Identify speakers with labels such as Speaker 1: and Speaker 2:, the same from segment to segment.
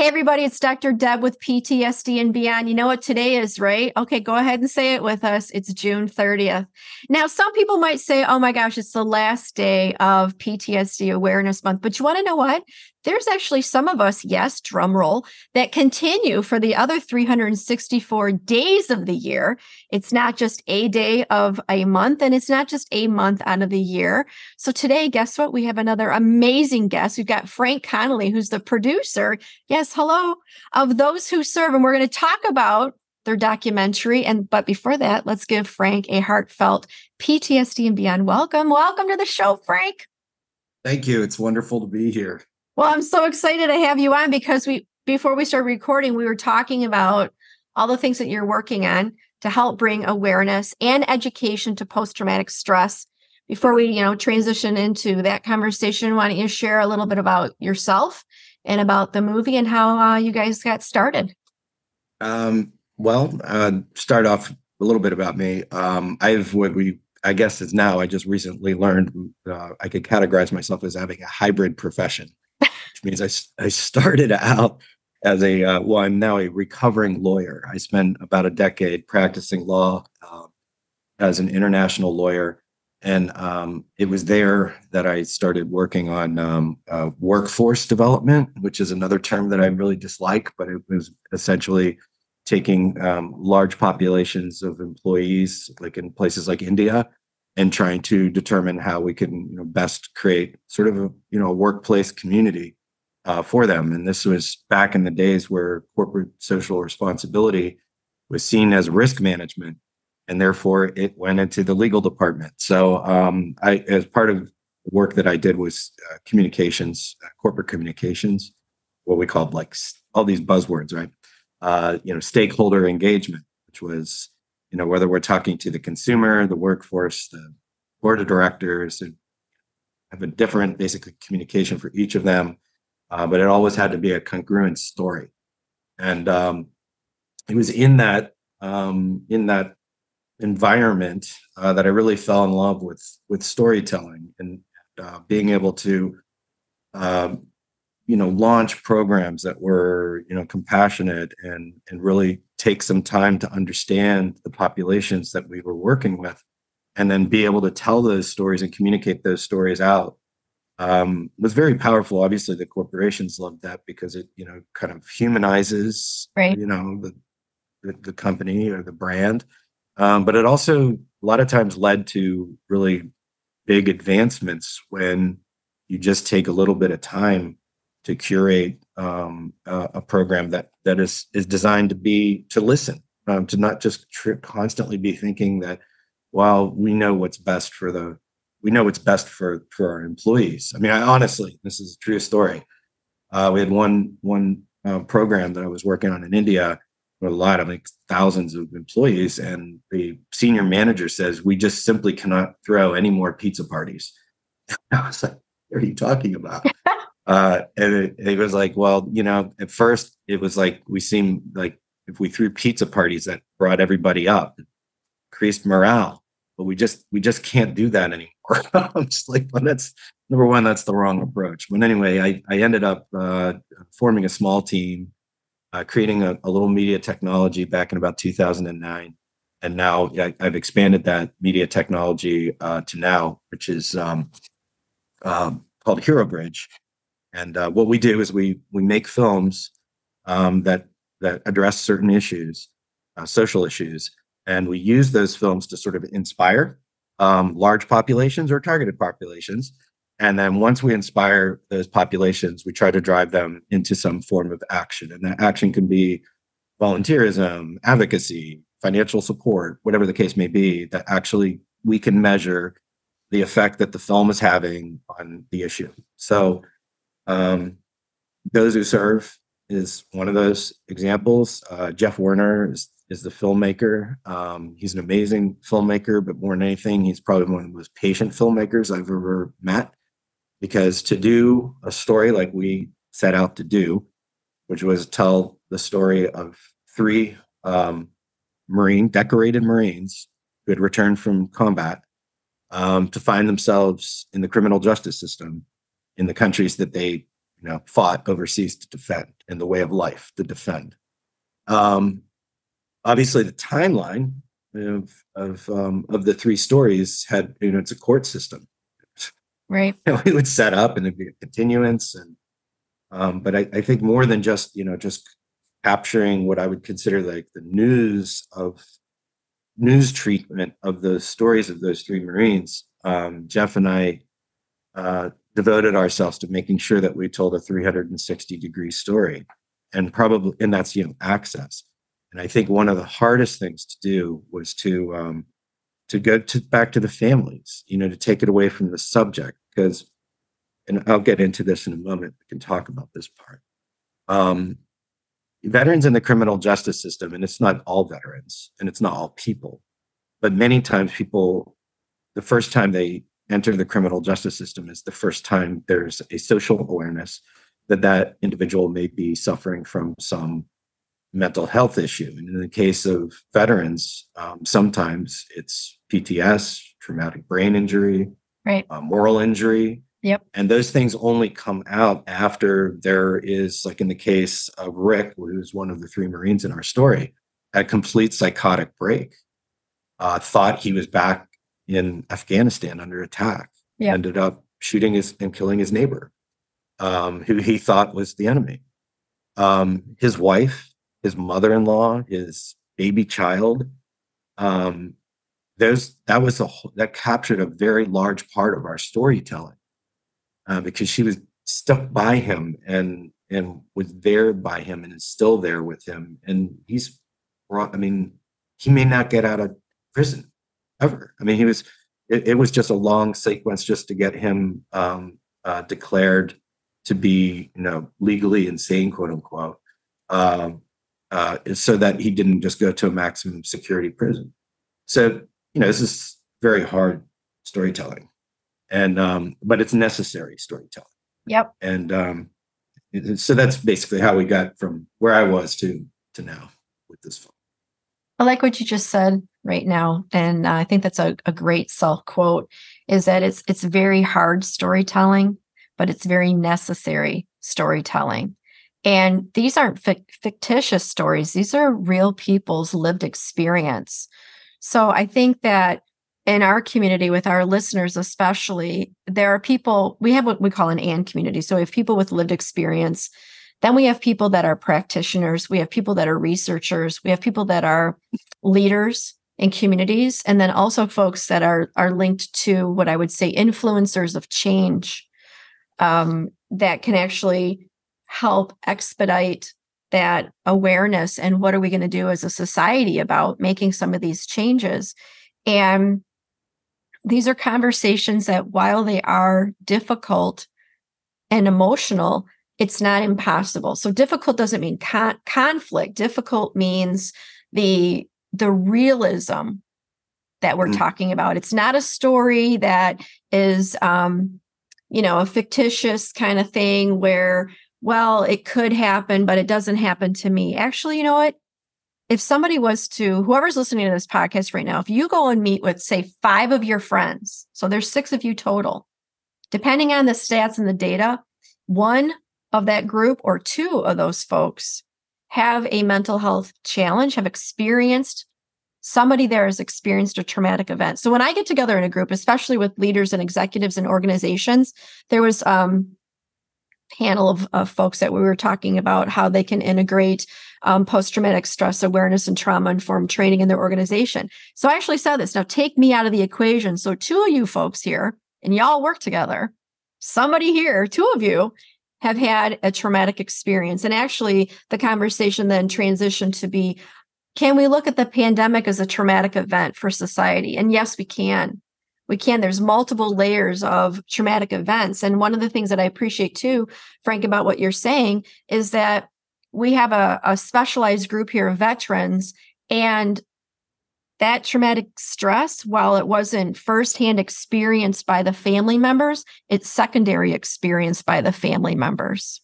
Speaker 1: Hey, everybody, it's Dr. Deb with PTSD and Beyond. You know what today is, right? Okay, go ahead and say it with us. It's June 30th. Now, some people might say, oh my gosh, it's the last day of PTSD Awareness Month. But you want to know what? There's actually some of us, yes, drum roll, that continue for the other 364 days of the year. It's not just a day of a month, and it's not just a month out of the year. So today, guess what? We have another amazing guest. We've got Frank Connelly, who's the producer. Yes, hello, of Those Who Serve. And we're going to talk about their documentary. And but before that, let's give Frank a heartfelt PTSD and beyond welcome. Welcome to the show, Frank.
Speaker 2: Thank you. It's wonderful to be here.
Speaker 1: Well, I'm so excited to have you on because we before we started recording, we were talking about all the things that you're working on to help bring awareness and education to post-traumatic stress. Before we, you know, transition into that conversation, why don't you share a little bit about yourself and about the movie and how uh, you guys got started?
Speaker 2: Um, well, uh, start off a little bit about me. Um, I've what we I guess is now I just recently learned uh, I could categorize myself as having a hybrid profession means I, I started out as a uh, well i'm now a recovering lawyer. I spent about a decade practicing law uh, as an international lawyer. And um, it was there that i started working on um, uh, workforce development which is another term that i really dislike but it was essentially taking um, large populations of employees like in places like india and trying to determine how we can you know, best create sort of a you know a workplace community uh, for them. And this was back in the days where corporate social responsibility was seen as risk management, and therefore it went into the legal department. So, um, I, as part of work that I did was uh, communications, uh, corporate communications, what we called like all these buzzwords, right? Uh, you know, stakeholder engagement, which was, you know, whether we're talking to the consumer, the workforce, the board of directors, and have a different basically communication for each of them uh, but it always had to be a congruent story. And um, it was in that um, in that environment uh, that I really fell in love with with storytelling and uh, being able to um, you know launch programs that were you know compassionate and and really take some time to understand the populations that we were working with and then be able to tell those stories and communicate those stories out um, was very powerful. Obviously, the corporations loved that because it, you know, kind of humanizes, right. you know, the, the, the company or the brand. Um, but it also a lot of times led to really big advancements when you just take a little bit of time to curate um, a, a, program that that is is designed to be to listen, um, to not just tr- constantly be thinking that, well, we know what's best for the we know what's best for for our employees. I mean, I honestly, this is a true story. Uh, we had one one uh, program that I was working on in India with a lot of like thousands of employees, and the senior manager says we just simply cannot throw any more pizza parties. I was like, "What are you talking about?" uh, and it, it was like, "Well, you know, at first it was like we seemed like if we threw pizza parties that brought everybody up, increased morale." But we just we just can't do that anymore. I'm just like, well, that's number one, that's the wrong approach. But anyway, I I ended up uh, forming a small team, uh, creating a, a little media technology back in about 2009 and now I, have expanded that media technology uh, to now, which is um, um, called Hero Bridge. And uh, what we do is we we make films um, that that address certain issues, uh, social issues, and we use those films to sort of inspire um, large populations or targeted populations. And then once we inspire those populations, we try to drive them into some form of action, and that action can be volunteerism, advocacy, financial support, whatever the case may be, that actually we can measure the effect that the film is having on the issue. So, um, those who serve is one of those examples. Uh, Jeff Werner is, is the filmmaker. Um, he's an amazing filmmaker, but more than anything, he's probably one of the most patient filmmakers I've ever met. Because to do a story like we set out to do, which was tell the story of three um, Marine, decorated Marines who had returned from combat um, to find themselves in the criminal justice system in the countries that they you know fought overseas to defend in the way of life to defend. Um, obviously, the timeline of of um, of the three stories had you know it's a court system,
Speaker 1: right?
Speaker 2: You know, we would set up and it'd be a continuance and. Um, but I, I think more than just you know just capturing what I would consider like the news of news treatment of the stories of those three Marines. Um, Jeff and I uh, devoted ourselves to making sure that we told a 360 degree story, and probably, and that's you know access. And I think one of the hardest things to do was to um, to go to back to the families, you know, to take it away from the subject because, and I'll get into this in a moment. We can talk about this part. Um, veterans in the criminal justice system, and it's not all veterans and it's not all people, but many times people, the first time they enter the criminal justice system is the first time there's a social awareness that that individual may be suffering from some mental health issue. And in the case of veterans, um, sometimes it's PTS, traumatic brain injury,
Speaker 1: right.
Speaker 2: Uh, moral injury,
Speaker 1: Yep.
Speaker 2: And those things only come out after there is, like in the case of Rick, who's one of the three Marines in our story, a complete psychotic break. Uh, thought he was back in Afghanistan under attack.
Speaker 1: Yep.
Speaker 2: Ended up shooting his and killing his neighbor, um, who he thought was the enemy. Um, his wife, his mother-in-law, his baby child. Um, those that was a that captured a very large part of our storytelling uh, because she was stuck by him and and was there by him and is still there with him. And he's brought, I mean, he may not get out of prison ever. I mean, he was, it, it was just a long sequence just to get him um, uh, declared to be, you know, legally insane, quote unquote, um, uh, so that he didn't just go to a maximum security prison. So, you know, this is very hard storytelling and um, but it's necessary storytelling.
Speaker 1: Yep.
Speaker 2: And um, so that's basically how we got from where I was to to now with this film.
Speaker 1: I like what you just said right now, and uh, I think that's a, a great self quote. Is that it's it's very hard storytelling, but it's very necessary storytelling. And these aren't fictitious stories; these are real people's lived experience. So I think that in our community with our listeners especially there are people we have what we call an and community. So we have people with lived experience. Then we have people that are practitioners. We have people that are researchers. We have people that are leaders in communities. And then also folks that are are linked to what i would say influencers of change um, that can actually help expedite that awareness and what are we going to do as a society about making some of these changes and these are conversations that while they are difficult and emotional, it's not impossible. So difficult doesn't mean con- conflict. Difficult means the the realism that we're mm. talking about. It's not a story that is um you know, a fictitious kind of thing where well, it could happen but it doesn't happen to me. Actually, you know what? if somebody was to, whoever's listening to this podcast right now, if you go and meet with, say, five of your friends, so there's six of you total, depending on the stats and the data, one of that group or two of those folks have a mental health challenge, have experienced somebody there has experienced a traumatic event. So when I get together in a group, especially with leaders and executives and organizations, there was um panel of, of folks that we were talking about how they can integrate um, post-traumatic stress awareness and trauma-informed training in their organization. So I actually said this. Now take me out of the equation. So two of you folks here, and y'all work together. Somebody here, two of you, have had a traumatic experience. And actually, the conversation then transitioned to be can we look at the pandemic as a traumatic event for society? And yes, we can. We can. There's multiple layers of traumatic events. And one of the things that I appreciate too, Frank, about what you're saying is that we have a, a specialized group here of veterans and that traumatic stress, while it wasn't firsthand experienced by the family members, it's secondary experienced by the family members.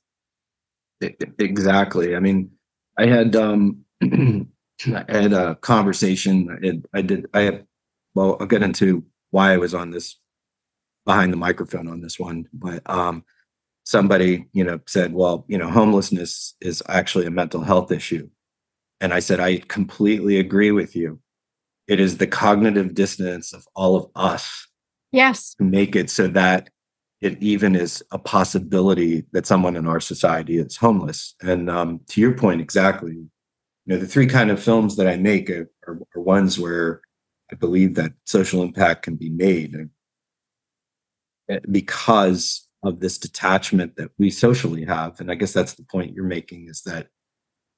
Speaker 2: Exactly. I mean, I had um I had a conversation. I, did. I had. Well, I'll get into why I was on this behind the microphone on this one, but um, somebody, you know, said, "Well, you know, homelessness is actually a mental health issue," and I said, "I completely agree with you. It is the cognitive dissonance of all of us,
Speaker 1: yes,
Speaker 2: to make it so that it even is a possibility that someone in our society is homeless." And um, to your point, exactly, you know the three kind of films that i make are, are, are ones where i believe that social impact can be made eh, because of this detachment that we socially have and i guess that's the point you're making is that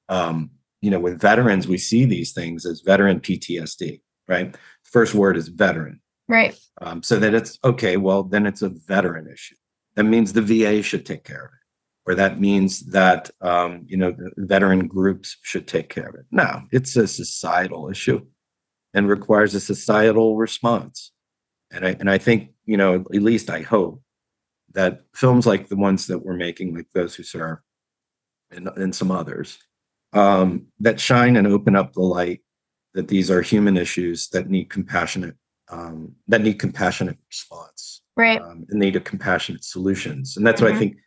Speaker 2: um, you know with veterans we see these things as veteran ptsd right? First word is veteran.
Speaker 1: Right.
Speaker 2: Um, so that it's okay well then it's a veteran issue. That means the va should take care of it or that means that um, you know veteran groups should take care of it. No, it's a societal issue and requires a societal response. And I and I think you know at least I hope that films like the ones that we're making, like those who serve, and, and some others, um, that shine and open up the light that these are human issues that need compassionate um, that need compassionate response,
Speaker 1: right?
Speaker 2: Um, and need a compassionate solutions. And that's mm-hmm. what I think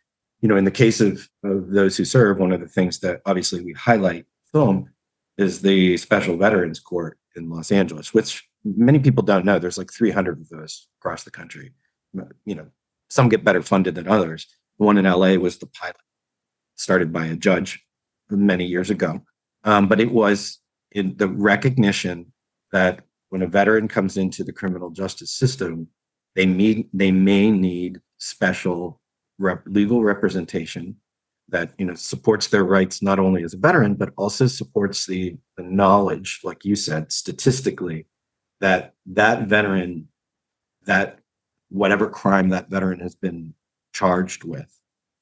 Speaker 2: you know, in the case of, of those who serve, one of the things that obviously we highlight film is the Special Veterans Court in Los Angeles, which many people don't know. There's like 300 of those across the country. You know, some get better funded than others. The one in LA was the pilot, started by a judge many years ago. Um, but it was in the recognition that when a veteran comes into the criminal justice system, they need they may need special rep- legal representation that you know supports their rights not only as a veteran but also supports the, the knowledge like you said statistically that that veteran that whatever crime that veteran has been charged with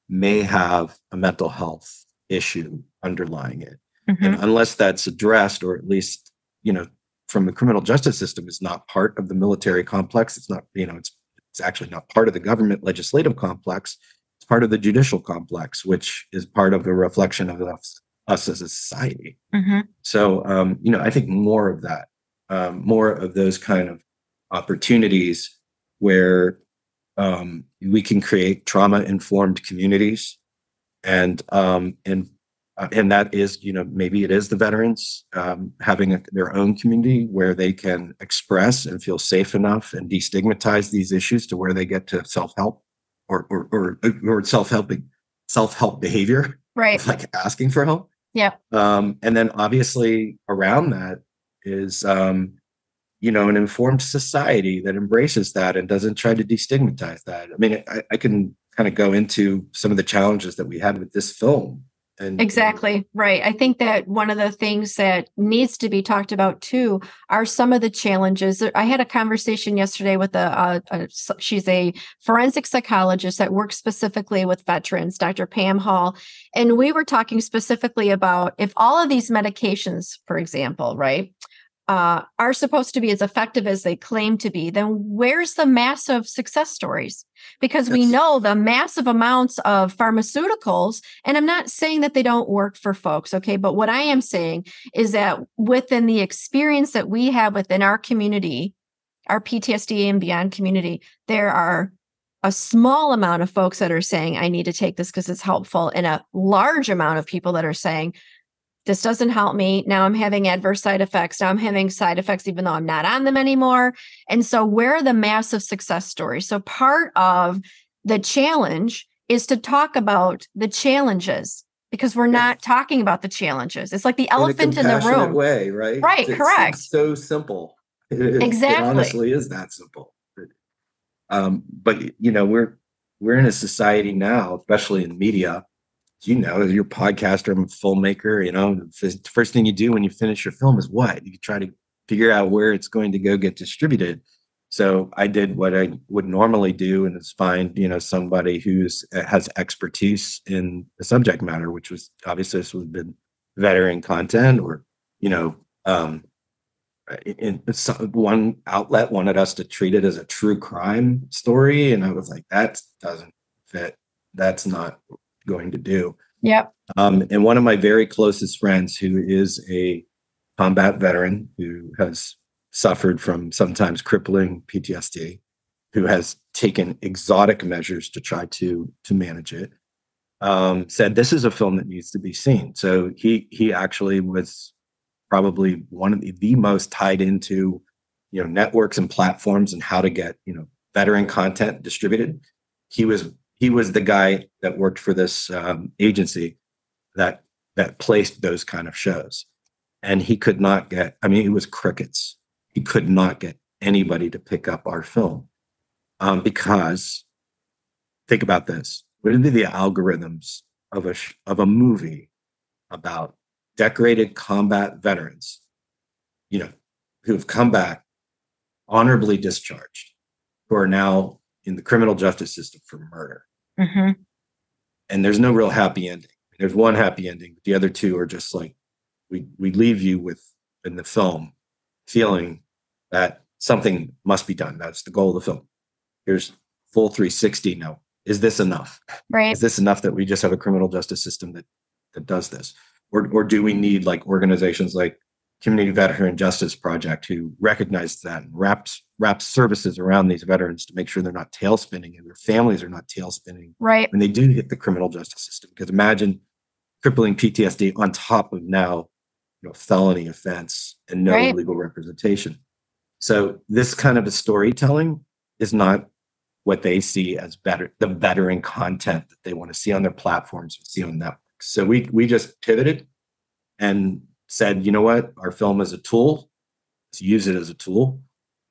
Speaker 2: may have a mental health issue underlying it mm-hmm. and unless that's addressed or at least you know from the criminal justice system is not part of the military complex it's not you know it's it's actually not part of the government legislative complex. Part of the judicial complex, which is part of a reflection of us, us as a society. Mm-hmm. So, um, you know, I think more of that, um, more of those kind of opportunities where um, we can create trauma informed communities and um, and uh, and that is you know maybe it is the veterans um, having a, their own community where they can express and feel safe enough and destigmatize these issues to where they get to self-help or or or, or self-helping self-help behavior
Speaker 1: right.
Speaker 2: like asking for help.
Speaker 1: Yeah.
Speaker 2: Um, and then obviously around that is um, you know an informed society that embraces that and doesn't try to destigmatize that. I mean I, I can kind of go into some of the challenges that we had with this film
Speaker 1: and, exactly right. I think that one of the things that needs to be talked about too are some of the challenges. I had a conversation yesterday with a, a, a she's a forensic psychologist that works specifically with veterans, Dr. Pam Hall, and we were talking specifically about if all of these medications, for example, right, uh, are supposed to be as effective as they claim to be, then where's the massive success stories? Because we know the massive amounts of pharmaceuticals, and I'm not saying that they don't work for folks, okay? But what I am saying is that within the experience that we have within our community, our PTSD and beyond community, there are a small amount of folks that are saying, I need to take this because it's helpful, and a large amount of people that are saying, this doesn't help me. Now I'm having adverse side effects. Now I'm having side effects, even though I'm not on them anymore. And so, where are the massive success stories? So, part of the challenge is to talk about the challenges because we're not talking about the challenges. It's like the elephant in, in the room.
Speaker 2: Way, right?
Speaker 1: Right,
Speaker 2: it's,
Speaker 1: correct.
Speaker 2: It's so simple. It,
Speaker 1: exactly.
Speaker 2: It honestly is that simple. Um, but you know, we're we're in a society now, especially in media, you know, you're a podcaster, I'm a filmmaker, you know, the first thing you do when you finish your film is what? You try to figure out where it's going to go get distributed. So I did what I would normally do, and it's find you know somebody who's uh, has expertise in the subject matter, which was obviously this would have been veteran content, or you know, um, in, in some, one outlet wanted us to treat it as a true crime story, and I was like, that doesn't fit. That's not going to do.
Speaker 1: Yep.
Speaker 2: Um, and one of my very closest friends, who is a combat veteran who has suffered from sometimes crippling PTSD, who has taken exotic measures to try to to manage it, um, said this is a film that needs to be seen. So he he actually was probably one of the, the most tied into you know networks and platforms and how to get you know veteran content distributed. He was he was the guy that worked for this um, agency that that placed those kind of shows. And he could not get i mean it was crickets. He could not get anybody to pick up our film um, because think about this. What would be the algorithms of a of a movie about decorated combat veterans you know who have come back honorably discharged who are now in the criminal justice system for murder
Speaker 1: Mm-hmm.
Speaker 2: And there's no real happy ending. There's one happy ending, but the other two are just like we we leave you with in the film feeling that something must be done. That's the goal of the film. Here's full 360 now. Is this enough?
Speaker 1: Right.
Speaker 2: Is this enough that we just have a criminal justice system that that does this? Or or do we need like organizations like Community Veteran Justice Project who recognizes that and wraps wraps services around these veterans to make sure they're not tail spinning and their families are not tail spinning
Speaker 1: right
Speaker 2: when they do hit the criminal justice system. Because imagine crippling PTSD on top of now, you know, felony offense and no right. legal representation. So this kind of a storytelling is not what they see as better the veteran content that they want to see on their platforms, see on Netflix. So we we just pivoted and said, you know what, our film is a tool. Let's use it as a tool,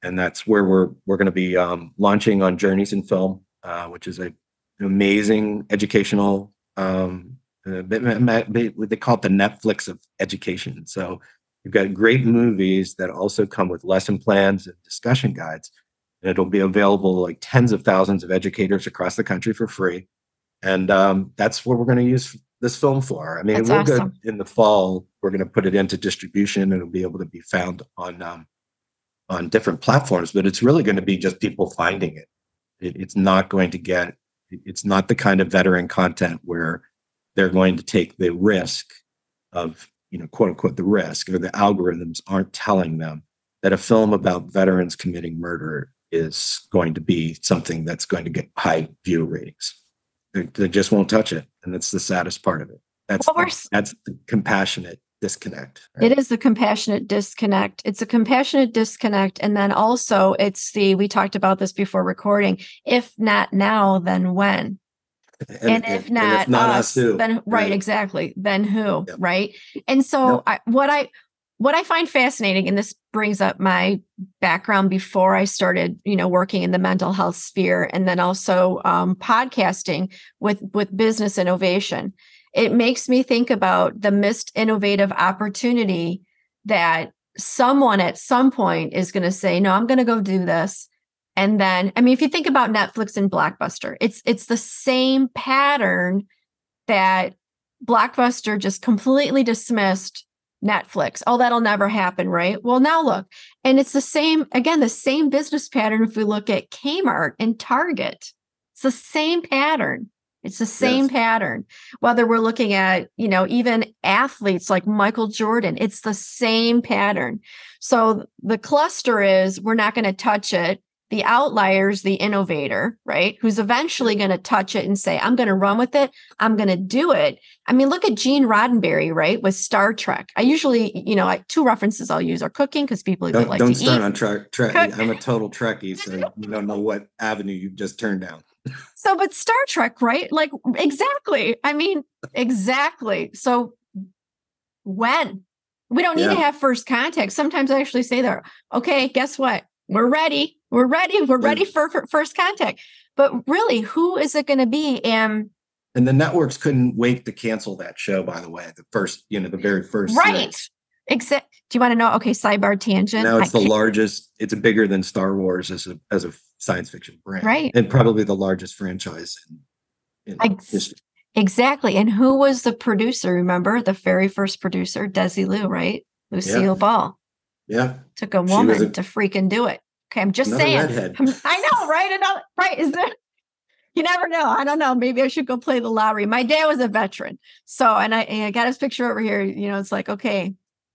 Speaker 2: and that's where we're we're going to be um, launching on Journeys in Film, uh, which is a, an amazing educational. Um, uh, they call it the Netflix of education. So you've got great movies that also come with lesson plans and discussion guides. And it'll be available like tens of thousands of educators across the country for free. And um, that's what we're going to use this film for. I mean,
Speaker 1: That's
Speaker 2: we're
Speaker 1: awesome.
Speaker 2: good in the fall. We're going to put it into distribution, and it'll be able to be found on um, on different platforms. But it's really going to be just people finding it. it. It's not going to get. It's not the kind of veteran content where they're going to take the risk of you know quote unquote the risk or the algorithms aren't telling them that a film about veterans committing murder is going to be something that's going to get high view ratings. They, they just won't touch it, and that's the saddest part of it. That's
Speaker 1: Well,
Speaker 2: the, that's the compassionate disconnect. right?
Speaker 1: It is the compassionate disconnect. It's a compassionate disconnect. And then also, it's the, we talked about this before recording. If not now, then when? And, if not, not us,
Speaker 2: who?
Speaker 1: then right,
Speaker 2: Right.
Speaker 1: exactly. Then who?
Speaker 2: Yep.
Speaker 1: Right. And so,
Speaker 2: Yep.
Speaker 1: I, what I, what I find fascinating, and this brings up my background before I started, you know, working in the mental health sphere, and then also um, podcasting with with business innovation. It makes me think about the missed innovative opportunity that someone at some point is going to say, "No, I'm going to go do this." And then, I mean, if you think about Netflix and Blockbuster, it's it's the same pattern that Blockbuster just completely dismissed Netflix. Oh, that'll never happen, right? Well, now look, and it's the same, again, the same business pattern if we look at Kmart and Target. It's the same pattern. It's the same yes. pattern. Whether we're looking at, you know, even athletes like Michael Jordan, it's the same pattern. So the cluster is we're not going to touch it the outlier's the innovator, right? Who's eventually going to touch it and say, I'm going to run with it. I'm going to do it. I mean, look at Gene Roddenberry, right? With Star Trek. I usually, you know, like two references I'll use are cooking because people
Speaker 2: don't,
Speaker 1: like
Speaker 2: don't start
Speaker 1: eat.
Speaker 2: on track. Tra- I'm a total Trekkie, so you don't know what avenue you've just turned down.
Speaker 1: so, but Star Trek, right? Like, exactly. I mean, exactly. So, when we don't need yeah. to have first contact. Sometimes I actually say there, okay, guess what? We're ready we're ready. We're ready for, for first contact. But really, who is it going to be? And
Speaker 2: and the networks couldn't wait to cancel that show. By the way, the first, you know, the very first,
Speaker 1: right? Except, do you want to know? Okay, sidebar tangent.
Speaker 2: Now it's I the largest. It's bigger than Star Wars as a as a science fiction brand,
Speaker 1: right?
Speaker 2: And probably the largest franchise in, in Ex- history.
Speaker 1: Exactly. And who was the producer? Remember the very first producer, Desilu, right? Lucille yeah. Ball.
Speaker 2: Yeah.
Speaker 1: Took a woman a, to freaking do it. Okay, I'm just saying. I know, right? Another, right? Is there? You never know. I don't know. Maybe I should go play the lottery. My dad was a veteran, so and I, and I got his picture over here. You know, it's like, okay,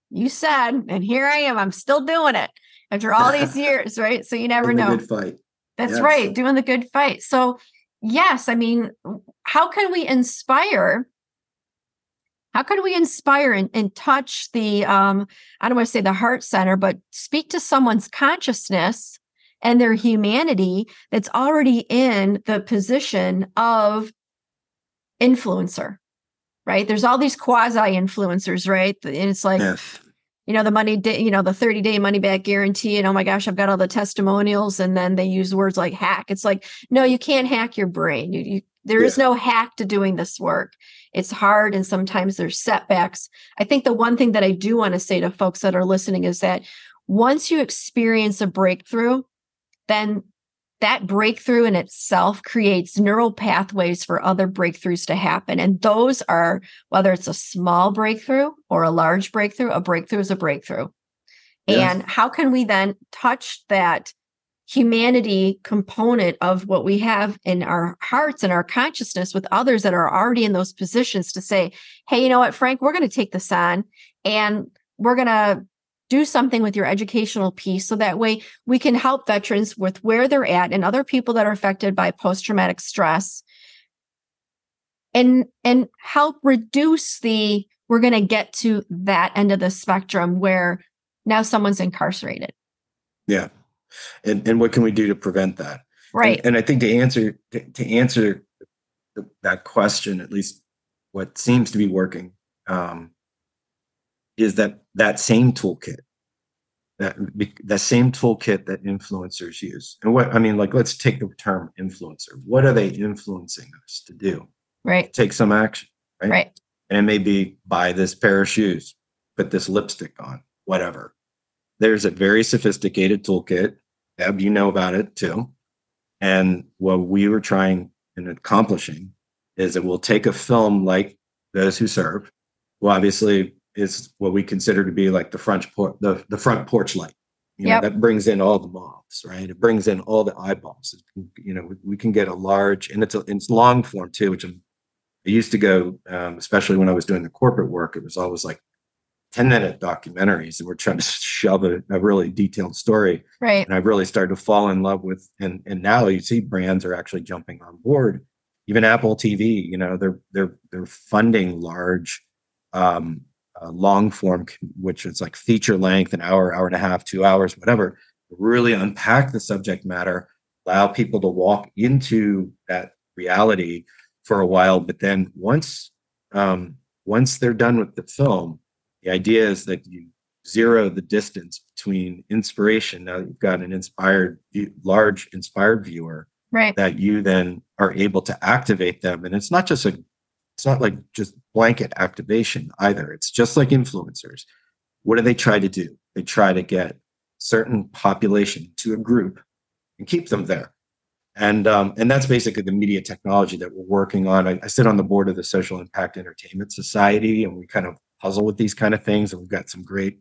Speaker 1: you said, and here I am. I'm still doing it after all these years, right? So you never know.
Speaker 2: good fight.
Speaker 1: That's yes. right, doing the good fight. So yes, I mean, how can we inspire how can we inspire and, and touch the um, i don't want to say the heart center but speak to someone's consciousness and their humanity that's already in the position of influencer right there's all these quasi influencers right and it's like yes. you know the money day you know the 30 day money back guarantee and oh my gosh i've got all the testimonials and then they use words like hack it's like no you can't hack your brain you, you there yeah. is no hack to doing this work. It's hard and sometimes there's setbacks. I think the one thing that I do want to say to folks that are listening is that once you experience a breakthrough, then that breakthrough in itself creates neural pathways for other breakthroughs to happen. And those are, whether it's a small breakthrough or a large breakthrough, a breakthrough is a breakthrough. Yes. And how can we then touch that humanity component of what we have in our hearts and our consciousness with others that are already in those positions to say, hey, you know what, Frank, we're going to take this on and we're going to do something with your educational piece so that way we can help veterans with where they're at and other people that are affected by post-traumatic stress and and help reduce the we're going to get to that end of the spectrum where now someone's incarcerated.
Speaker 2: Yeah and and what can we do to prevent that?
Speaker 1: Right.
Speaker 2: and, and i think to answer to, to answer the, that question at least what seems to be working um, is that that same toolkit. That that same toolkit that influencers use. And what i mean like let's take the term influencer. What are they influencing us to do?
Speaker 1: Right.
Speaker 2: Take some action right?
Speaker 1: Right.
Speaker 2: And it may be buy this pair of shoes put this lipstick on whatever there's a very sophisticated toolkit. Deb, you know about it too. And what we were trying and accomplishing is that we'll take a film like Those Who Serve. Well, obviously, is what we consider to be like the front por- the, the front porch light. You yep. know, that brings in all the moths, right? It brings in all the eyeballs. You know, we, we can get a large, and it's a, it's long form too, which I'm, I used to go, um, especially when I was doing the corporate work. It was always like 10 minute documentaries and we're trying to shove a, a, really detailed story.
Speaker 1: Right.
Speaker 2: And I've really started to fall in love with, and, and now you see brands are actually jumping on board. Even Apple TV, you know, they're, they're, they're funding large, um, uh, long form, which is like feature length, an hour, hour and a half, two hours, whatever, really unpack the subject matter, allow people to walk into that reality for a while. But then once, um, once they're done with the film, the idea is that you zero the distance between inspiration. Now you've got an inspired, large inspired viewer,
Speaker 1: right?
Speaker 2: That you then are able to activate them, and it's not just a, it's not like just blanket activation either. It's just like influencers. What do they try to do? They try to get certain population to a group and keep them there. And um, and that's basically the media technology that we're working on. I, I sit on the board of the Social Impact Entertainment Society, and we kind of puzzle with these kind of things. And we've got some great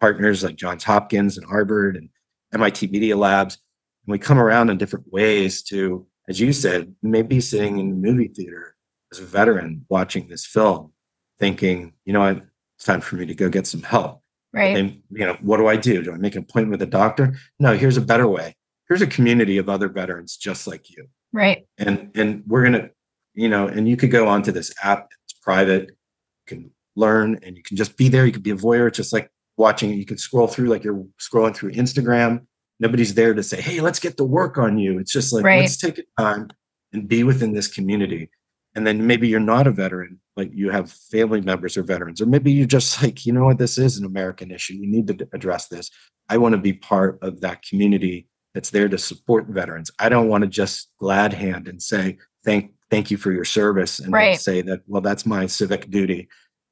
Speaker 2: partners like Johns Hopkins and Harvard and MIT Media Labs. And we come around in different ways to, as you said, maybe sitting in the movie theater as a veteran watching this film, thinking, you know it's time for me to go get some help.
Speaker 1: Right.
Speaker 2: And, you know, what do I do? Do I make an appointment with a doctor? No, here's a better way. Here's a community of other veterans just like you.
Speaker 1: Right.
Speaker 2: And and we're gonna, you know, and you could go onto this app, it's private, you can learn and you can just be there. You could be a voyeur, just like watching, you can scroll through like you're scrolling through Instagram. Nobody's there to say, hey, let's get to work on you. It's just like,
Speaker 1: Right.
Speaker 2: let's take time and be within this community. And then maybe you're not a veteran, like you have family members or veterans, or maybe you're just like, you know what, this is an American issue. We need to address this. I want to be part of that community that's there to support veterans. I don't want to just glad hand and say, thank, thank you for your service and
Speaker 1: Right.
Speaker 2: say that, well, that's my civic duty.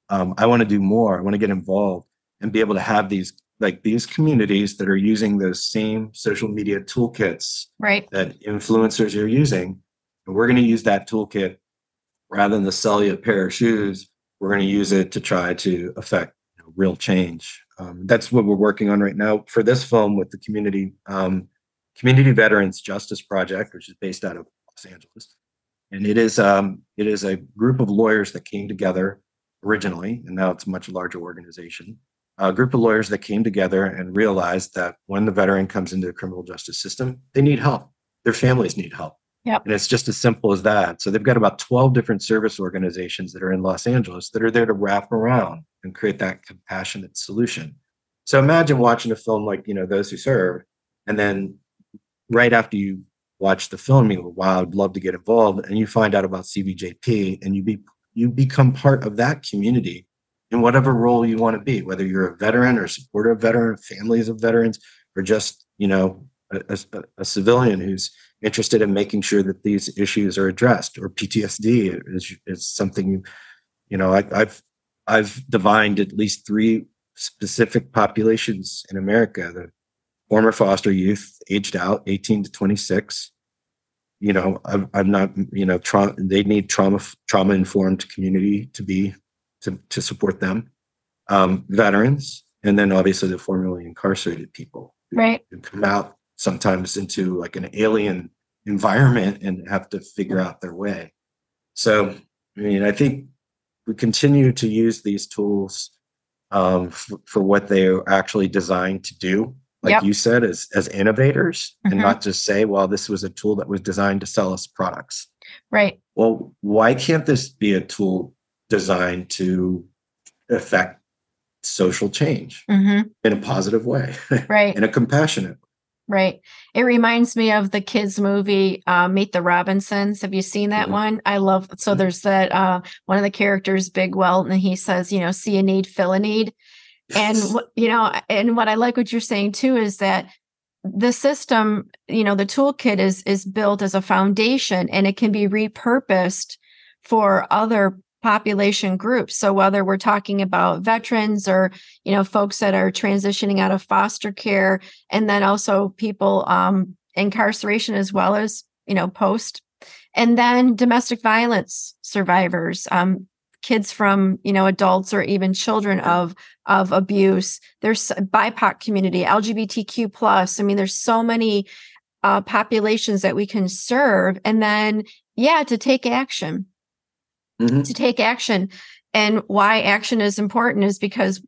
Speaker 2: Um, I want to do more. I want to get involved and be able to have these like these communities that are using those same social media toolkits
Speaker 1: Right.
Speaker 2: that influencers are using. And we're going to use that toolkit rather than to sell you a pair of shoes. We're going to use it to try to affect you know, real change. Um, that's what we're working on right now for this film with the community um, Community Veterans Justice Project, which is based out of Los Angeles. And it is um, it is a group of lawyers that came together originally, and now it's a much larger organization. A group of lawyers that came together and realized that when the veteran comes into the criminal justice system, they need help. Their families need help.
Speaker 1: Yep.
Speaker 2: And it's just as simple as that. So they've got about 12 different service organizations that are in Los Angeles that are there to wrap around and create that compassionate solution. So imagine watching a film like, you know, Those Who Serve, and then right after you watch the film, you go, wow, I'd love to get involved. And you find out about CVJP and you be you become part of that community in whatever role you want to be, whether you're a veteran or a supporter of veteran, families of veterans, or just, you know, a, a- a civilian who's interested in making sure that these issues are addressed, or PTSD is, is something you, you know, I, I've I've divined at least three specific populations in America: the former foster youth, aged out, 18 to 26. You know, I'm, I'm not, you know, trauma. They need trauma trauma informed community to be to to support them. Um, veterans, and then obviously the formerly incarcerated people who-
Speaker 1: Right.
Speaker 2: who come out sometimes into like an alien environment and have to figure out their way. So, I mean, I think we continue to use these tools um, for, for what they are actually designed to do. Like
Speaker 1: Yep.
Speaker 2: you said, as as innovators,
Speaker 1: Mhm.
Speaker 2: and not just say, "Well, this was a tool that was designed to sell us products."
Speaker 1: Right.
Speaker 2: Well, why can't this be a tool designed to affect social change
Speaker 1: hmm
Speaker 2: in a positive way,
Speaker 1: Right.
Speaker 2: in a compassionate?
Speaker 1: Right. It reminds me of the kids movie, uh, Meet the Robinsons. Have you seen that
Speaker 2: Mhm.
Speaker 1: one? I love so
Speaker 2: Mhm.
Speaker 1: there's that uh one of the characters, Bigweld, and he says, you know, see a need, fill a need. And you know, and what I like what you're saying too is that the system, you know, the toolkit is is built as a foundation and it can be repurposed for other population groups. So whether we're talking about veterans or, you know, folks that are transitioning out of foster care, and then also people um incarceration as well as, you know, post and then domestic violence survivors, um kids from, you know, adults or even children of of abuse. There's BIPOC community, LGBTQ plus. I mean, there's so many uh, populations that we can serve, and then yeah, to take action,
Speaker 2: Mhm.
Speaker 1: to take action, and why action is important is because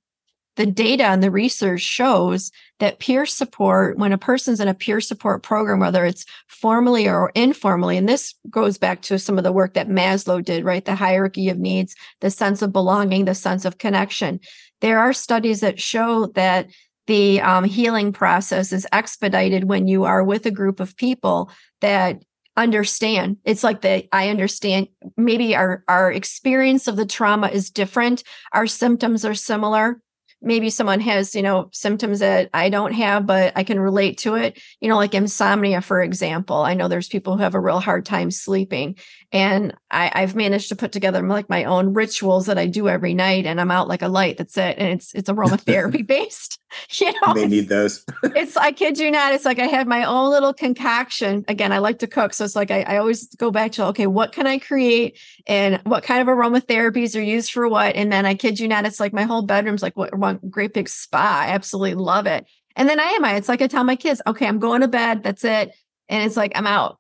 Speaker 1: the data and the research shows that peer support, when a person's in a peer support program, whether it's formally or informally, and this goes back to some of the work that Maslow did, right? The hierarchy of needs, the sense of belonging, the sense of connection. There are studies that show that the um, healing process is expedited when you are with a group of people that understand it's like the i understand maybe our our experience of the trauma is different our symptoms are similar maybe someone has, you know, symptoms that I don't have, but I can relate to it. You know, like insomnia, for example. I know there's people who have a real hard time sleeping. And I, I've managed to put together like my own rituals that I do every night, and I'm out like a light. That's it, and it's it's aromatherapy based. You know,
Speaker 2: they need those.
Speaker 1: it's I kid you not. It's like I have my own little concoction. Again, I like to cook, so it's like I, I always go back to okay, what can I create, and what kind of aromatherapies are used for what, and then I kid you not, it's like my whole bedroom's like what one great big spa. I absolutely love it. And then I am I. It's like I tell my kids, okay, I'm going to bed. That's it. And it's like I'm out.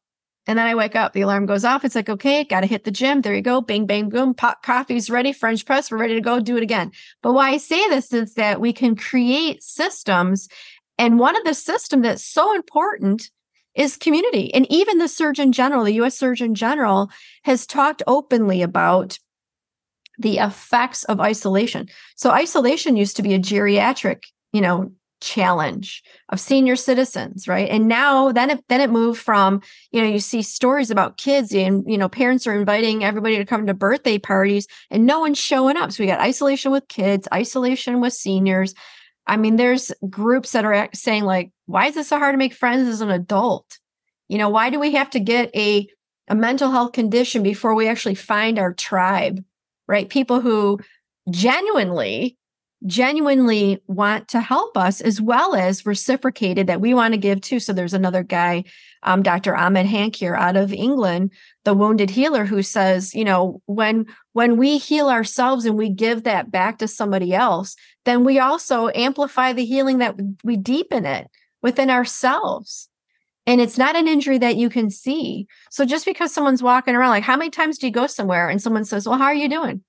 Speaker 1: And then I wake up, the alarm goes off. It's like, okay, got to hit the gym. There you go. Bang, bang, boom. Pot coffee's ready. French press. We're ready to go. Do it again. But why I say this is that we can create systems. And one of the system that's so important is community. And even the Surgeon General, the US Surgeon General, has talked openly about the effects of isolation. So isolation used to be a geriatric, you know, challenge of senior citizens right? And now then it then it moved from you know you see stories about kids and you know parents are inviting everybody to come to birthday parties and no one's showing up. So we got isolation with kids isolation with seniors. I mean there's groups that are saying like why is it so hard to make friends as an adult? You know why do we have to get a a mental health condition before we actually find our tribe right people who genuinely genuinely want to help us as well as reciprocated that we want to give too. So there's another guy, um, Dr. Ahmed Hankir out of England, the wounded healer, who says, you know, when when we heal ourselves and we give that back to somebody else, then we also amplify the healing that we deepen it within ourselves. And it's not an injury that you can see. So just because someone's walking around, like how many times do you go somewhere and someone says, Well, how are you doing?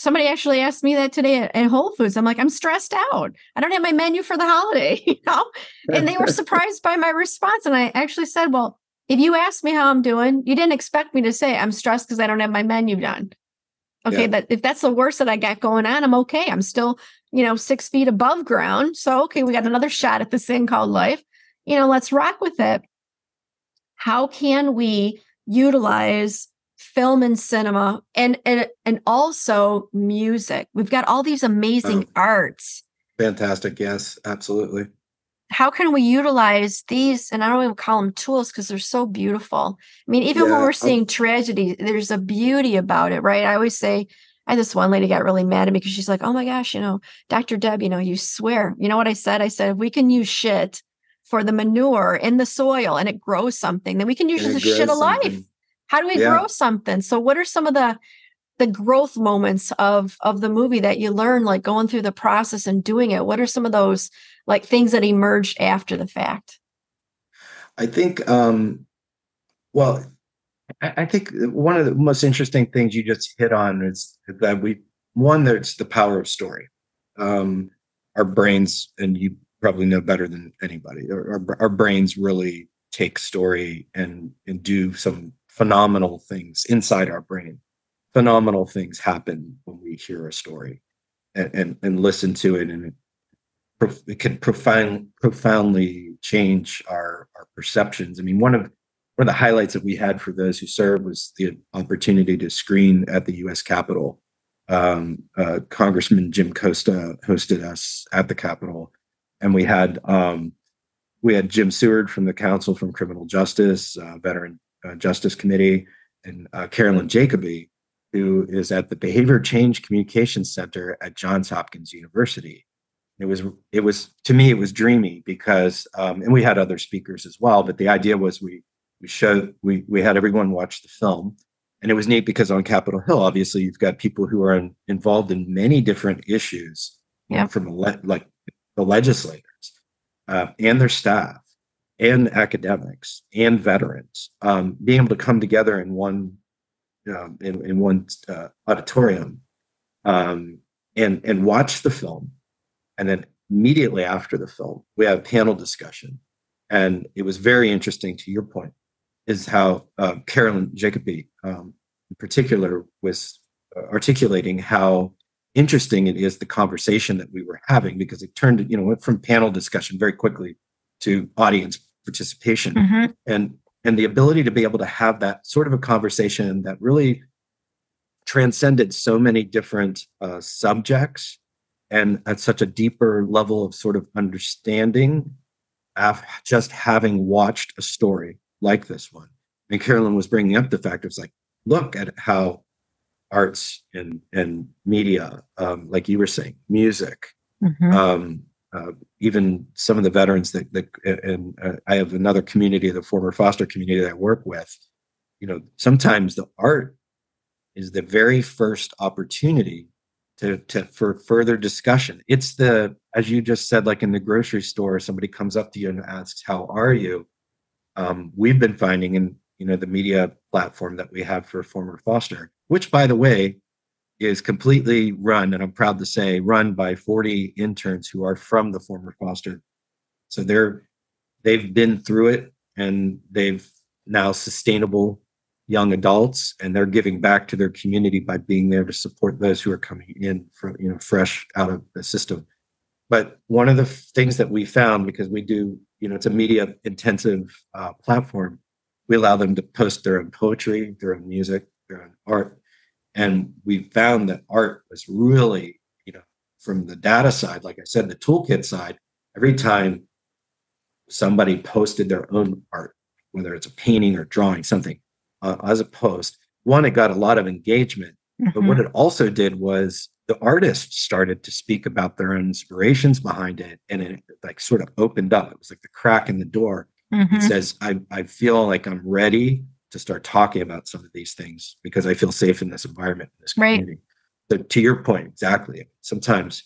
Speaker 1: somebody actually asked me that today at, Whole Foods. I'm like, I'm stressed out. I don't have my menu for the holiday, you know? And they were surprised by my response. And I actually said, Well, if you ask me how I'm doing, you didn't expect me to say I'm stressed because I don't have my menu done. Okay, yeah. that if that's the worst that I got going on, I'm okay. I'm still, you know, six feet above ground. So okay, we got another shot at this thing called life. You know, let's rock with it. How can we utilize film and cinema and and, and also music. We've got all these amazing oh, arts.
Speaker 2: Fantastic. Yes, absolutely.
Speaker 1: How can we utilize these? And I don't even call them tools because they're so beautiful. I mean, even yeah, when we're seeing I'll, tragedy, there's a beauty about it, right? I always say, I this one lady got really mad at me because she's like, "Oh my gosh, you know, Dr. Deb, you know, you swear." You know what I said? I said, "If we can use shit for the manure in the soil and it grows something, then we can use the shit of life." How do we yeah. grow something? So what are some of the the growth moments of of the movie that you learn like going through the process and doing it? What are some of those like things that emerged after the fact?
Speaker 2: I think um well I, think one of the most interesting things you just hit on is that we one that's the power of story. Um our brains and you probably know better than anybody our, our brains really take story and and do some phenomenal things inside our brain. Phenomenal things happen when we hear a story and, and, and listen to it, and it, it can profound, profoundly change our, our perceptions. I mean, one of one of the highlights that we had for those who served was the opportunity to screen at the U.S. Capitol. Um, uh, Congressman Jim Costa hosted us at the Capitol, and we had um, we had Jim Seward from the Council from Criminal Justice, uh, veteran uh, Justice Committee, and uh, Carolyn Jacoby, who is at the Behavior Change Communications Center at Johns Hopkins University. It was it was to me it was dreamy because um, and we had other speakers as well, but the idea was we we showed we we had everyone watch the film, and it was neat because on Capitol Hill, obviously you've got people who are in, involved in many different issues, yeah. from le- like the legislators uh, and their staff and academics and veterans um, being able to come together in one um, in, in one uh, auditorium um, and and watch the film. And then immediately after the film we have a panel discussion. And it was very interesting to your point is how uh, carolyn jacoby um, in particular was articulating how interesting it is the conversation that we were having because it turned you know went from panel discussion very quickly to audience participation mm-hmm. and and the ability to be able to have that sort of a conversation that really transcended so many different uh, subjects and at such a deeper level of sort of understanding af- just having watched a story like this one. And Carolyn was bringing up the fact it's like, look at how arts and and media, um, like you were saying, music,
Speaker 1: Mhm.
Speaker 2: um, uh, even some of the veterans that, that and uh, I have another community, the former foster community that I work with. You know, sometimes the art is the very first opportunity to, to for further discussion. It's the as you just said, like in the grocery store, somebody comes up to you and asks, "How are you?" Um, we've been finding in you know the media platform that we have for former foster, which by the way is completely run, and I'm proud to say, run by 40 interns who are from the former foster. So they're they've been through it and they've now sustainable young adults and they're giving back to their community by being there to support those who are coming in from you know fresh out of the system but one of the things that we found because we do you know it's a media intensive uh, platform we allow them to post their own poetry their own music their own art. And we found that art was really you know from the data side like i said the toolkit side every time somebody posted their own art whether it's a painting or drawing something uh, as a post one it got a lot of engagement. But
Speaker 1: Mhm.
Speaker 2: what it also did was the artists started to speak about their own inspirations behind it and it like sort of opened up. It was like the crack in the door it
Speaker 1: Mhm.
Speaker 2: says I, I feel like i'm ready to start talking about some of these things because i feel safe in this environment in this
Speaker 1: Right.
Speaker 2: community so to your point exactly sometimes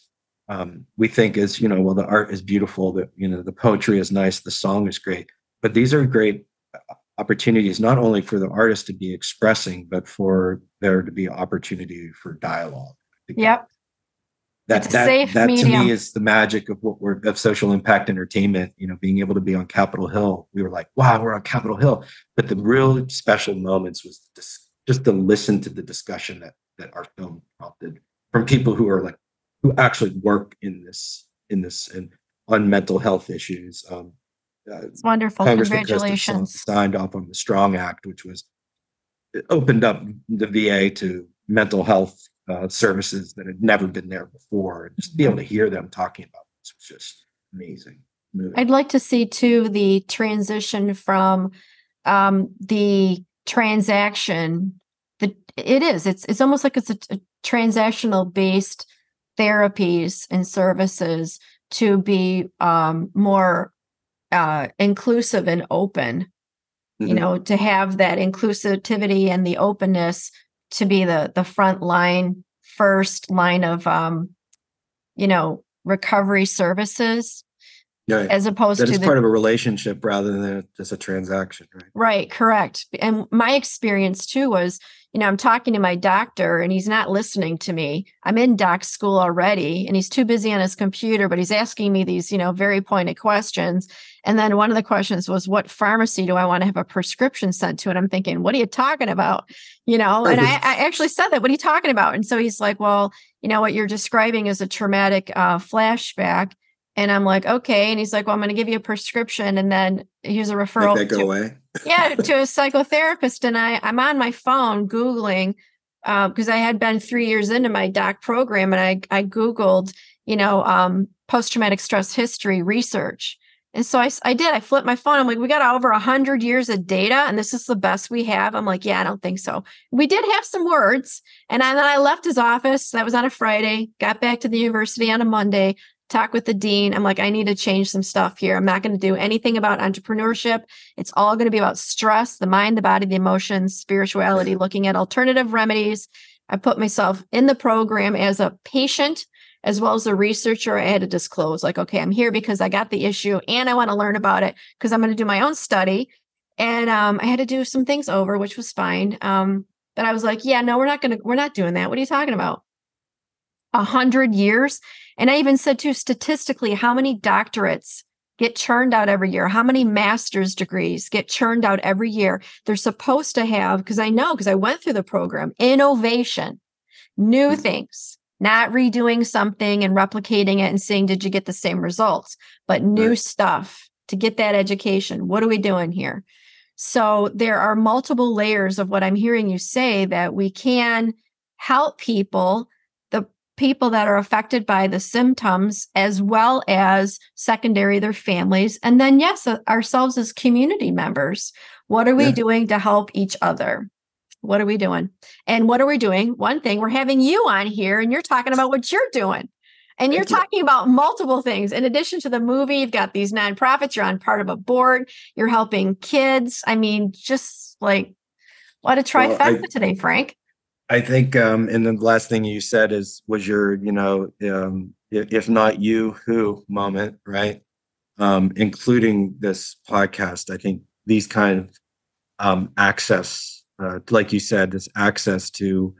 Speaker 2: um, we think is you know well the art is beautiful the you know the poetry is nice the song is great but these are great uh, opportunities not only for the artist to be expressing but for there to be opportunity for dialogue
Speaker 1: Yep.
Speaker 2: That
Speaker 1: It's
Speaker 2: that, that to me is the magic of what we're of social impact entertainment you know being able to be on capitol hill we were like wow we're on capitol hill but the real special moments was dis- just to listen to the discussion that that our film prompted from people who are like who actually work in this in this and on mental health issues um uh,
Speaker 1: It's wonderful. Congratulations.
Speaker 2: signed off on the Strong Act, which was it opened up the VA to mental health uh, services that had never been there before. And just be able to hear them talking about this was just amazing. moving.
Speaker 1: I'd like to see too the transition from um, the transaction. The it is. It's it's almost like it's a, a transactional based therapies and services to be um, more uh, inclusive and open. You
Speaker 2: Mhm.
Speaker 1: know, to have that inclusivity and the openness to be the the front line, first line of um, you know recovery services
Speaker 2: Yeah,
Speaker 1: as opposed
Speaker 2: that
Speaker 1: to
Speaker 2: is
Speaker 1: the
Speaker 2: part of a relationship rather than just a transaction, right?
Speaker 1: Right, correct. And my experience too was, you know, I'm talking to my doctor and he's not listening to me. I'm in doc school already and he's too busy on his computer, but he's asking me these, you know, very pointed questions. And then one of the questions was, what pharmacy do I want to have a prescription sent to? And I'm thinking, what are you talking about? You know, and I, I actually said that, what are you talking about? And so he's like, well, you know, what you're describing is a traumatic uh, flashback. And I'm like, okay. And he's like, well, I'm going to give you a prescription. And then here's a referral.
Speaker 2: Make that go
Speaker 1: to-
Speaker 2: away.
Speaker 1: yeah to a psychotherapist and i i'm on my phone googling because i had been three years into my doc program and i i googled you know um, post-traumatic stress history research and so I, I did i flipped my phone i'm like we got over 100 years of data and this is the best we have i'm like yeah i don't think so we did have some words and I, then i left his office that was on a friday got back to the university on a monday talk with the dean i'm like i need to change some stuff here i'm not going to do anything about entrepreneurship it's all going to be about stress, the mind, the body, the emotions, spirituality, looking at alternative remedies. I put myself in the program as a patient as well as a researcher. I had to disclose, like, okay, I'm here because I got the issue and I want to learn about it because I'm going to do my own study. And um, I had to do some things over, which was fine. Um, but I was like, yeah, no, we're not going to, we're not doing that. What are you talking about? A hundred years. And I even said too, statistically, how many doctorates get churned out every year? How many master's degrees get churned out every year? They're supposed to have, because I know, because I went through the program, innovation, new
Speaker 2: Mhm.
Speaker 1: things, not redoing something and replicating it and seeing, did you get the same results? But new
Speaker 2: Right.
Speaker 1: stuff to get that education. What are we doing here? So there are multiple layers of what I'm hearing you say that we can help people. People that are affected by the symptoms as well as secondary their families and then yes uh, ourselves as community members what are we yeah. doing to help each other what are we doing and what are we doing one thing we're having you on here and you're talking about what you're doing and you're talking about multiple things. In addition to the movie, you've got these nonprofits, you're on part of a board, you're helping kids. I mean, just like what a trifecta well, I, today, Frank.
Speaker 2: I think, um, and the last thing you said is was your, you know, um, if not you, who moment, right? Um, including this podcast. I think these kind of um, access, uh, like you said, this access to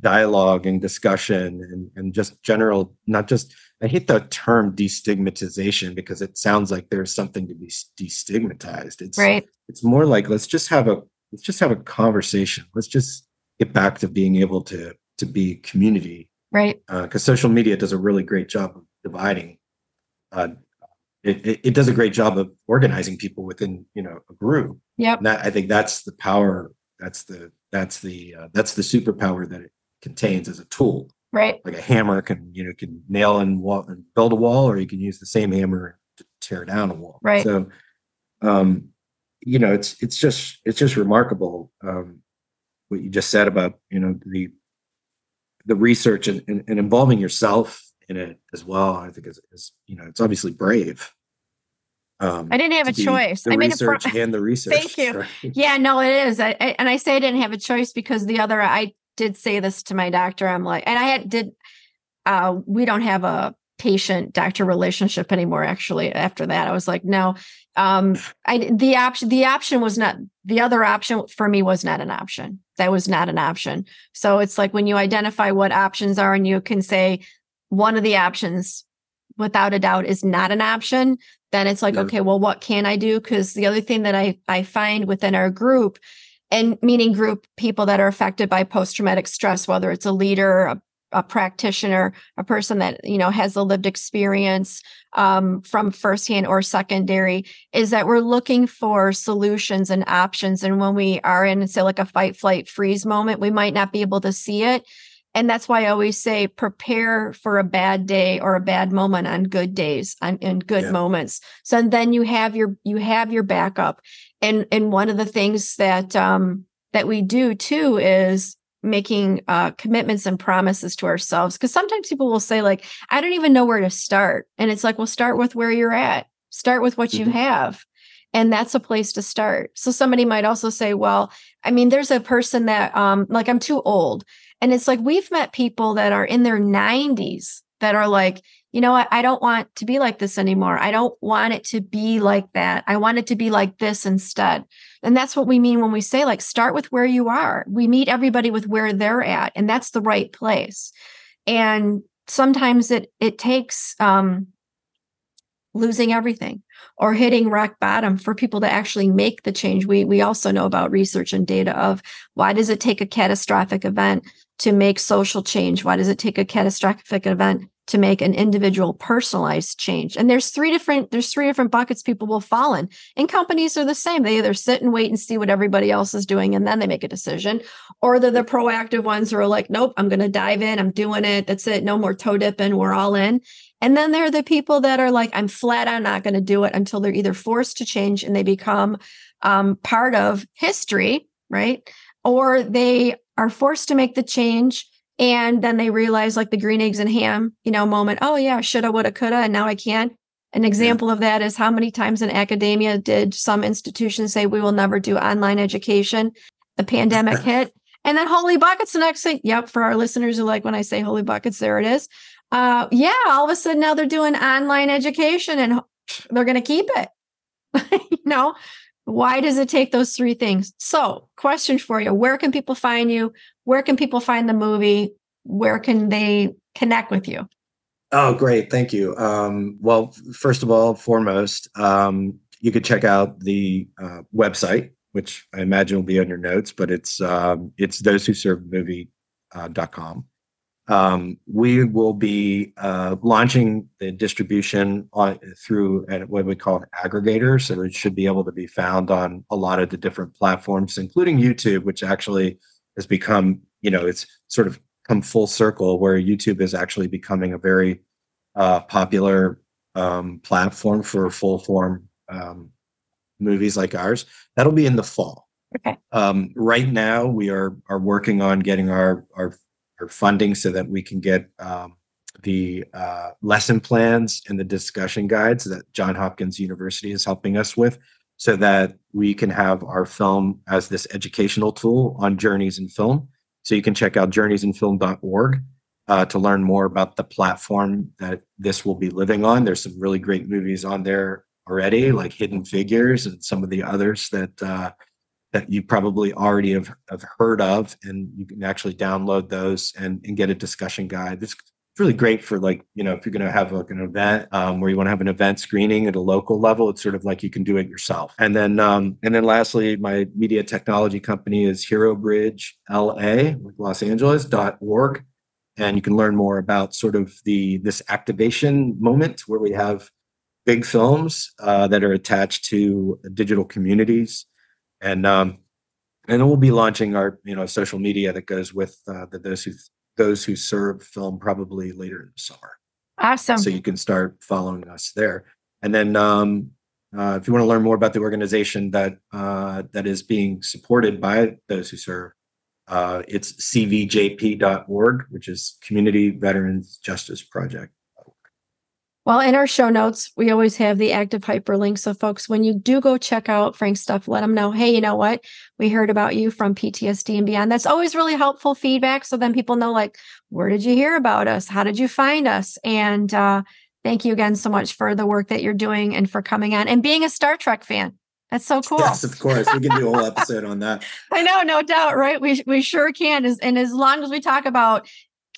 Speaker 2: dialogue and discussion and, and just general, not just, I hate the term destigmatization because it sounds like there's something to be destigmatized. It's
Speaker 1: right.
Speaker 2: It's more like let's just have a let's just have a conversation. Let's just get back to being able to to be community,
Speaker 1: right?
Speaker 2: Because uh, social media does a really great job of dividing. Uh, it, it, it, does a great job of organizing people within you know a group.
Speaker 1: Yeah,
Speaker 2: I think that's the power. That's the that's the uh, that's the superpower that it contains as a tool.
Speaker 1: Right.
Speaker 2: Like a hammer can you know can nail and wall and build a wall, or you can use the same hammer to tear down a wall.
Speaker 1: Right.
Speaker 2: So, um, you know, it's it's just it's just remarkable um, what you just said about you know the the research and, and, and involving yourself in it as well. I think is, is you know it's obviously brave.
Speaker 1: Um, I didn't have a choice.
Speaker 2: The
Speaker 1: I
Speaker 2: made research a pro- and the research.
Speaker 1: Thank you. Right? Yeah, no, it is. I, I, and I say I didn't have a choice because the other I did say this to my doctor. I'm like, and I had did. Uh, we don't have a patient doctor relationship anymore. Actually, after that, I was like, no. Um, I the option the option was not the other option for me was not an option. That was not an option. So it's like when you identify what options are, and you can say one of the options without a doubt is not an option then it's like yeah. okay well what can i do because the other thing that i i find within our group and meaning group people that are affected by post-traumatic stress whether it's a leader a, a practitioner a person that you know has a lived experience um, from firsthand or secondary is that we're looking for solutions and options and when we are in say like a fight flight freeze moment we might not be able to see it and that's why I always say prepare for a bad day or a bad moment on good days on and good yeah. moments. So then you have your you have your backup. And and one of the things that um that we do too is making uh commitments and promises to ourselves because sometimes people will say like I don't even know where to start. And it's like well start with where you're at. Start with what mm-hmm. you have. And that's a place to start. So somebody might also say, well, I mean, there's a person that um like I'm too old and it's like we've met people that are in their 90s that are like, you know what? I don't want to be like this anymore. I don't want it to be like that. I want it to be like this instead. And that's what we mean when we say, like, start with where you are. We meet everybody with where they're at, and that's the right place. And sometimes it it takes um losing everything or hitting rock bottom for people to actually make the change. We we also know about research and data of why does it take a catastrophic event to make social change? Why does it take a catastrophic event to make an individual personalized change? And there's three different there's three different buckets people will fall in. And companies are the same. They either sit and wait and see what everybody else is doing and then they make a decision, or they're the proactive ones who are like, nope, I'm going to dive in. I'm doing it. That's it. No more toe dipping. We're all in. And then there are the people that are like, I'm flat out not going to do it until they're either forced to change and they become um, part of history, right? Or they are forced to make the change and then they realize like the green eggs and ham you know moment oh yeah shoulda woulda coulda and now i can an example yeah. of that is how many times in academia did some institutions say we will never do online education. The pandemic hit. And then holy buckets the next thing yep for our listeners who like when i say holy buckets there it is. Uh yeah all of a sudden now they're doing online education and they're going to keep it. You know why does it take those three things? So, question for you Where can people find you? Where can people find the movie? Where can they connect with you?
Speaker 2: Oh, great. Thank you. Um, well, first of all, foremost, um, you could check out the uh, website, which I imagine will be on your notes, but it's um, it's those who serve movie.com. Uh, um, we will be uh, launching the distribution on, through what we call an aggregator. So it should be able to be found on a lot of the different platforms, including YouTube, which actually has become, you know, it's sort of come full circle where YouTube is actually becoming a very uh, popular um, platform for full form um, movies like ours. That'll be in the fall.
Speaker 1: Okay.
Speaker 2: Um, right now, we are are working on getting our our, our funding so that we can get um, the uh, lesson plans and the discussion guides that John Hopkins University is helping us with, so that we can have our film as this educational tool on journeys in film. So you can check out journeysinfilm.org uh, to learn more about the platform that this will be living on. There's some really great movies on there already, like Hidden Figures and some of the others that uh, that you probably already have, have heard of, and you can actually download those and, and get a discussion guide. It's really great for like you know if you're going to have like an event um, where you want to have an event screening at a local level it's sort of like you can do it yourself. And then um, and then lastly my media technology company is hero bridge la los angeles.org and you can learn more about sort of the this activation moment where we have big films uh, that are attached to digital communities and um, and we'll be launching our you know social media that goes with uh, the those who those who serve film probably later in the summer.
Speaker 1: Awesome.
Speaker 2: So you can start following us there, and then um, uh, if you want to learn more about the organization that uh, that is being supported by those who serve, uh, it's cvjp.org, which is Community Veterans Justice Project.
Speaker 1: Well, in our show notes, we always have the active hyperlink. So, folks, when you do go check out Frank's stuff, let them know, hey, you know what? We heard about you from PTSD and beyond. That's always really helpful feedback. So then people know, like, where did you hear about us? How did you find us? And uh, thank you again so much for the work that you're doing and for coming on and being a Star Trek fan. That's so cool.
Speaker 2: Yes, of course. We can do a whole episode on that.
Speaker 1: I know, no doubt, right? We we sure can. And as long as we talk about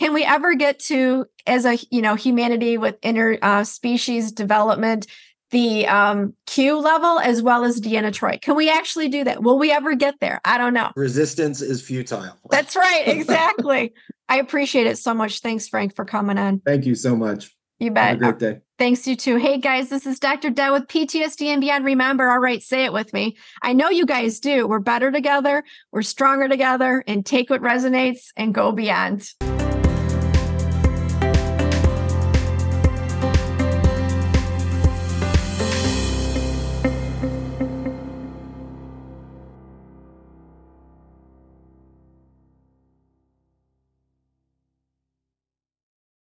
Speaker 1: can we ever get to as a you know humanity with inner uh, species development the um, q level as well as deanna Troi. can we actually do that will we ever get there i don't know
Speaker 2: resistance is futile
Speaker 1: that's right exactly i appreciate it so much thanks frank for coming on
Speaker 2: thank you so much
Speaker 1: you bet
Speaker 2: Have a great day
Speaker 1: Thanks, you too. Hey guys, this is Dr. Deb with PTSD and Beyond. Remember, all right, say it with me. I know you guys do. We're better together, we're stronger together, and take what resonates and go beyond.